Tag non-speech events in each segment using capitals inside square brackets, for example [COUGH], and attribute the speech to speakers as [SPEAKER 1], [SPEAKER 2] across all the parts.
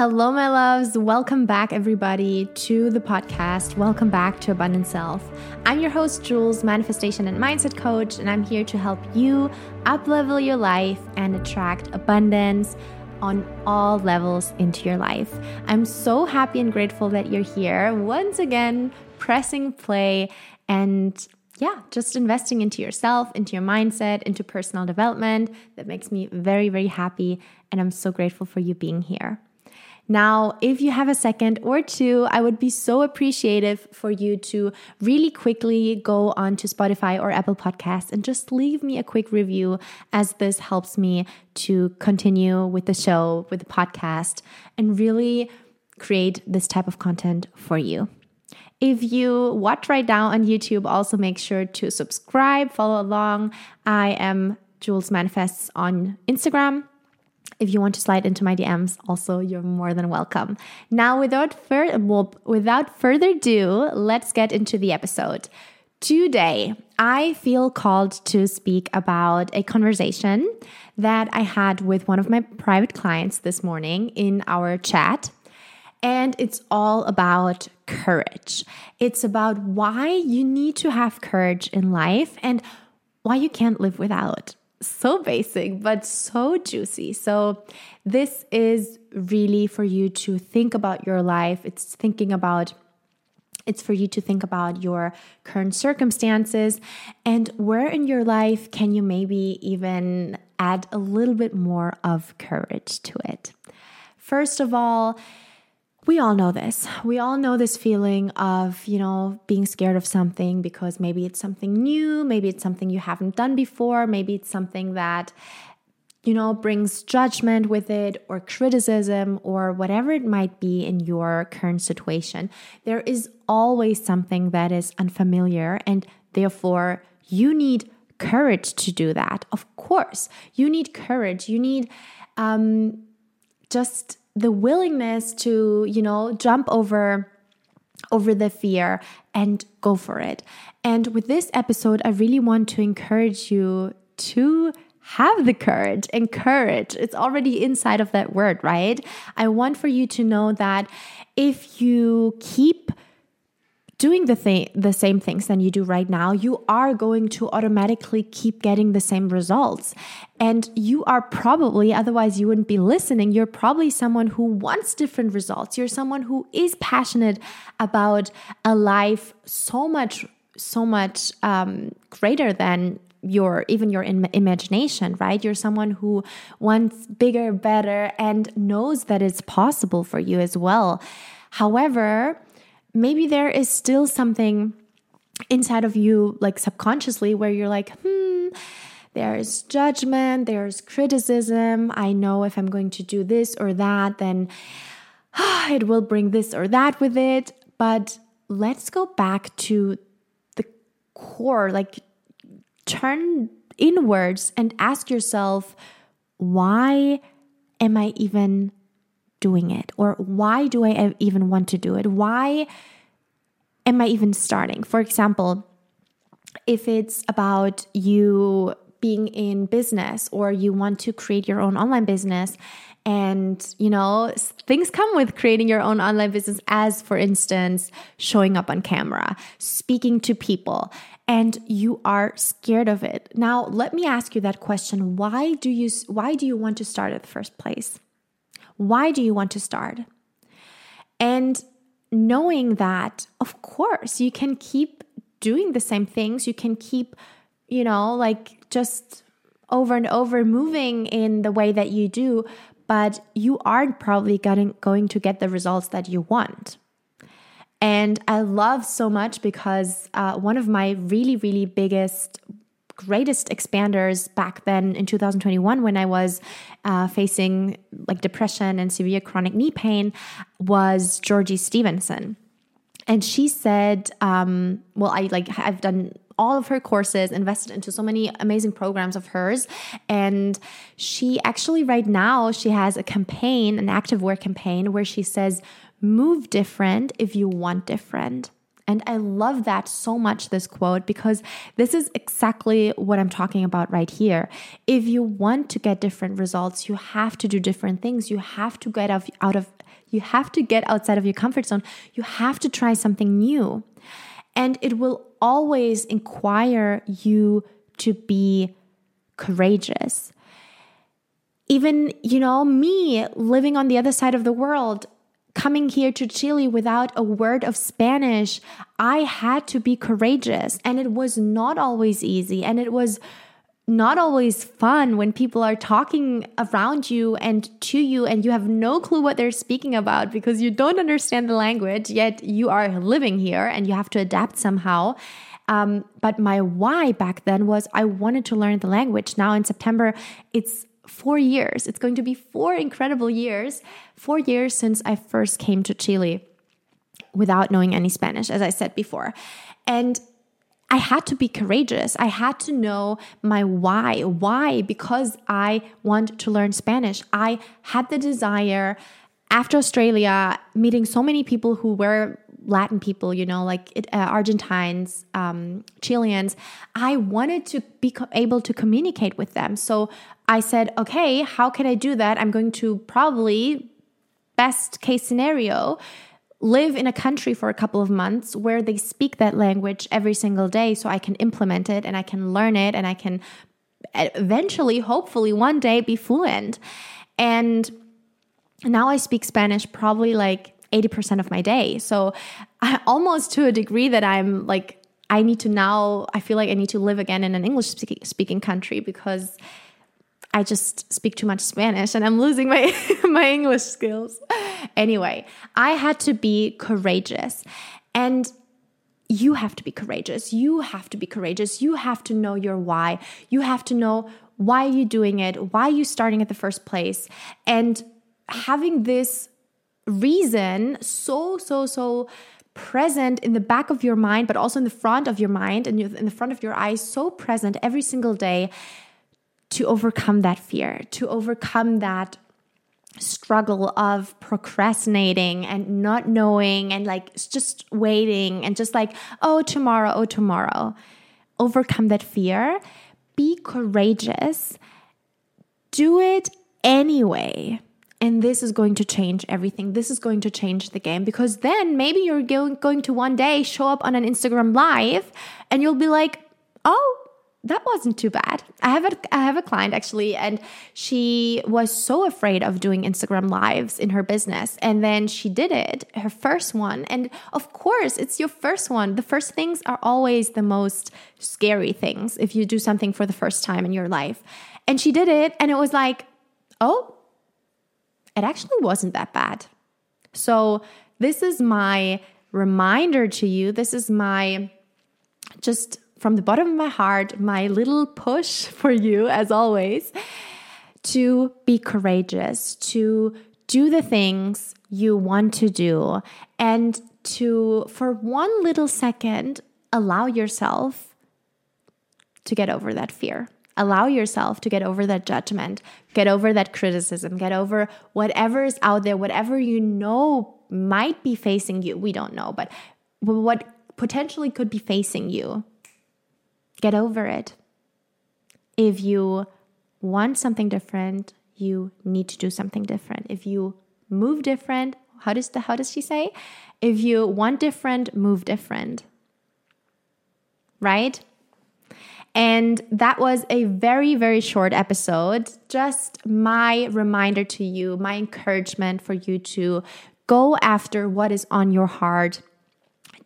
[SPEAKER 1] Hello, my loves. Welcome back, everybody, to the podcast. Welcome back to Abundant Self. I'm your host, Jules, manifestation and mindset coach, and I'm here to help you uplevel your life and attract abundance on all levels into your life. I'm so happy and grateful that you're here once again, pressing play and yeah, just investing into yourself, into your mindset, into personal development. That makes me very, very happy. And I'm so grateful for you being here. Now, if you have a second or two, I would be so appreciative for you to really quickly go on to Spotify or Apple Podcasts and just leave me a quick review, as this helps me to continue with the show, with the podcast, and really create this type of content for you. If you watch right now on YouTube, also make sure to subscribe, follow along. I am Jules Manifests on Instagram if you want to slide into my DMs, also you're more than welcome. Now, without further well, without further ado, let's get into the episode. Today, I feel called to speak about a conversation that I had with one of my private clients this morning in our chat. And it's all about courage. It's about why you need to have courage in life and why you can't live without so basic, but so juicy. So, this is really for you to think about your life. It's thinking about it's for you to think about your current circumstances and where in your life can you maybe even add a little bit more of courage to it. First of all, we all know this. We all know this feeling of, you know, being scared of something because maybe it's something new, maybe it's something you haven't done before, maybe it's something that, you know, brings judgment with it or criticism or whatever it might be in your current situation. There is always something that is unfamiliar and therefore you need courage to do that. Of course, you need courage. You need um, just the willingness to, you know, jump over over the fear and go for it. And with this episode, I really want to encourage you to have the courage and courage. It's already inside of that word, right? I want for you to know that if you keep doing the thing the same things than you do right now you are going to automatically keep getting the same results. And you are probably otherwise you wouldn't be listening you're probably someone who wants different results. You're someone who is passionate about a life so much so much um, greater than your even your imagination right? You're someone who wants bigger better and knows that it's possible for you as well. However maybe there is still something inside of you, like subconsciously, where you're like, hmm, there's judgment, there's criticism. I know if I'm going to do this or that, then [SIGHS] it will bring this or that with it. But let's go back to the core, like turn inwards and ask yourself, why am I even doing it? Or why do I even want to do it? Why am I even starting? For example, if it's about you being in business or you want to create your own online business and you know things come with creating your own online business as for instance showing up on camera speaking to people and you are scared of it now let me ask you that question why do you why do you want to start at the first place why do you want to start? And knowing that, of course, you can keep doing the same things, you can keep, you know, like just over and over moving in the way that you do, but you aren't probably getting, going to get the results that you want. And I love so much because uh, one of my really, really biggest greatest expanders back then in 2021 when I was uh, facing like depression and severe chronic knee pain was Georgie Stevenson. And she said, um, well, I like, I've done all of her courses, invested into so many amazing programs of hers. And she actually, right now, she has a campaign, an active wear campaign, where she says, move different if you want different. And I love that so much, this quote, because this is exactly what I'm talking about right here. If you want to get different results, you have to do different things. You have to get out of You have to get outside of your comfort zone. You have to try something new. And it will always inquire you to be courageous. Even, you know, me living on the other side of the world, coming here to Chile without a word of Spanish, I had to be courageous. And it was not always easy. And it was not always fun when people are talking around you and to you and you have no clue what they're speaking about because you don't understand the language, yet you are living here and you have to adapt somehow. Um, but my why back then was I wanted to learn the language. Now in September, it's four years. It's going to be four incredible years, four years since I first came to Chile without knowing any Spanish, as I said before. And I had to be courageous. I had to know my why. Why? Because I want to learn Spanish. I had the desire after Australia, meeting so many people who were Latin people, you know, like uh, Argentines, um, Chileans, I wanted to be co- able to communicate with them. So I said, okay, how can I do that? I'm going to probably, best case scenario, live in a country for a couple of months where they speak that language every single day so I can implement it and I can learn it and I can eventually, hopefully, one day be fluent. And now I speak Spanish probably like 80% of my day. So I, almost to a degree that I'm like, I need to now, I feel like I need to live again in an English speaking country because I just speak too much Spanish and I'm losing my [LAUGHS] my English skills. Anyway, I had to be courageous. And you have to be courageous. You have to be courageous. You have to know your why. You have to know why are you doing it? Why are you starting at the first place? And having this reason so so so present in the back of your mind but also in the front of your mind and in the front of your eyes so present every single day to overcome that fear, to overcome that struggle of procrastinating and not knowing and like just waiting and just like, oh, tomorrow, oh, tomorrow. Overcome that fear. Be courageous. Do it anyway. And this is going to change everything. This is going to change the game because then maybe you're going to one day show up on an Instagram live and you'll be like, oh, that wasn't too bad. I have a I have a client actually and she was so afraid of doing Instagram lives in her business and then she did it, her first one. And of course, it's your first one. The first things are always the most scary things if you do something for the first time in your life. And she did it and it was like, "Oh, it actually wasn't that bad." So, this is my reminder to you. This is my just from the bottom of my heart, my little push [LAUGHS] for you, as always, to be courageous, to do the things you want to do, and to, for one little second, allow yourself to get over that fear. Allow yourself to get over that judgment, get over that criticism, get over whatever is out there, whatever you know might be facing you. We don't know, but what potentially could be facing you Get over it. If you want something different, you need to do something different. If you move different, how does the how does she say? If you want different, move different. Right? And that was a very, very short episode. Just my reminder to you, my encouragement for you to go after what is on your heart.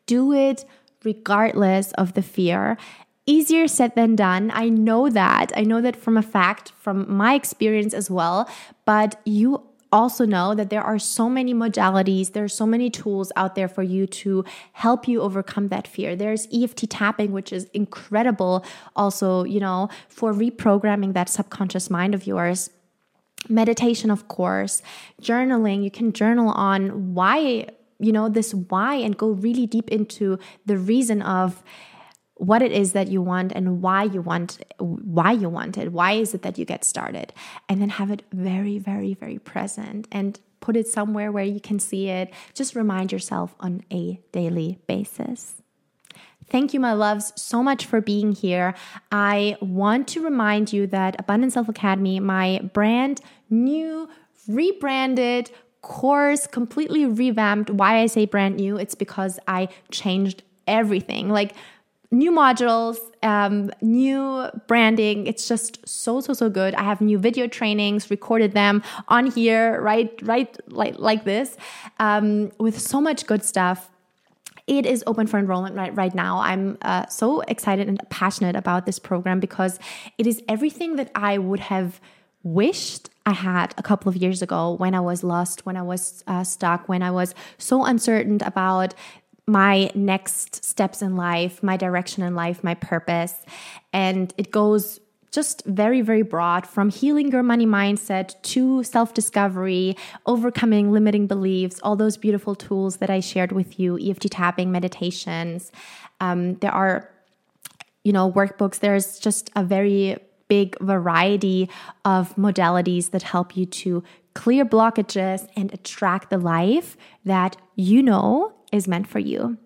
[SPEAKER 1] Do it regardless of the fear easier said than done. I know that. I know that from a fact, from my experience as well. But you also know that there are so many modalities, there are so many tools out there for you to help you overcome that fear. There's EFT tapping, which is incredible, also, you know, for reprogramming that subconscious mind of yours. Meditation, of course, journaling. You can journal on why, you know, this why and go really deep into the reason of what it is that you want and why you want why you want it why is it that you get started and then have it very very very present and put it somewhere where you can see it just remind yourself on a daily basis Thank you, my loves, so much for being here. I want to remind you that Abundant Self Academy, my brand new, rebranded, course completely revamped. Why I say brand new, it's because I changed everything. Like new modules, um, new branding. It's just so so so good. I have new video trainings, recorded them on here, right, right, like like this, um, with so much good stuff. It is open for enrollment right, right now. I'm uh, so excited and passionate about this program because it is everything that I would have wished I had a couple of years ago when I was lost, when I was uh, stuck, when I was so uncertain about my next steps in life, my direction in life, my purpose. And it goes just very, very broad from healing your money mindset to self discovery, overcoming limiting beliefs, all those beautiful tools that I shared with you, EFT tapping, meditations. Um, there are, you know, workbooks. There's just a very big variety of modalities that help you to clear blockages and attract the life that you know is meant for you.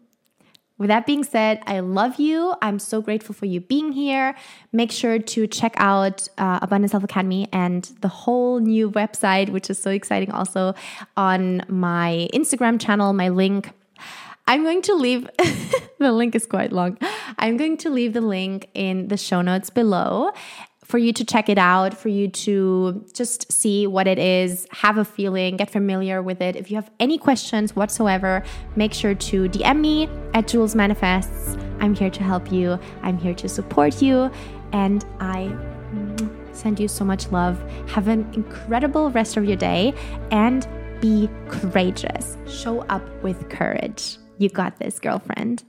[SPEAKER 1] With that being said, I love you. I'm so grateful for you being here. Make sure to check out uh, Abundant Self Academy and the whole new website, which is so exciting, also on my Instagram channel, my link. I'm going to leave [LAUGHS] the link is quite long. I'm going to leave the link in the show notes below for you to check it out, for you to just see what it is, have a feeling, get familiar with it. If you have any questions whatsoever, make sure to DM me at Jules Manifests. I'm here to help you, I'm here to support you, and I mm, send you so much love. Have an incredible rest of your day and be courageous. Show up with courage. You got this, girlfriend.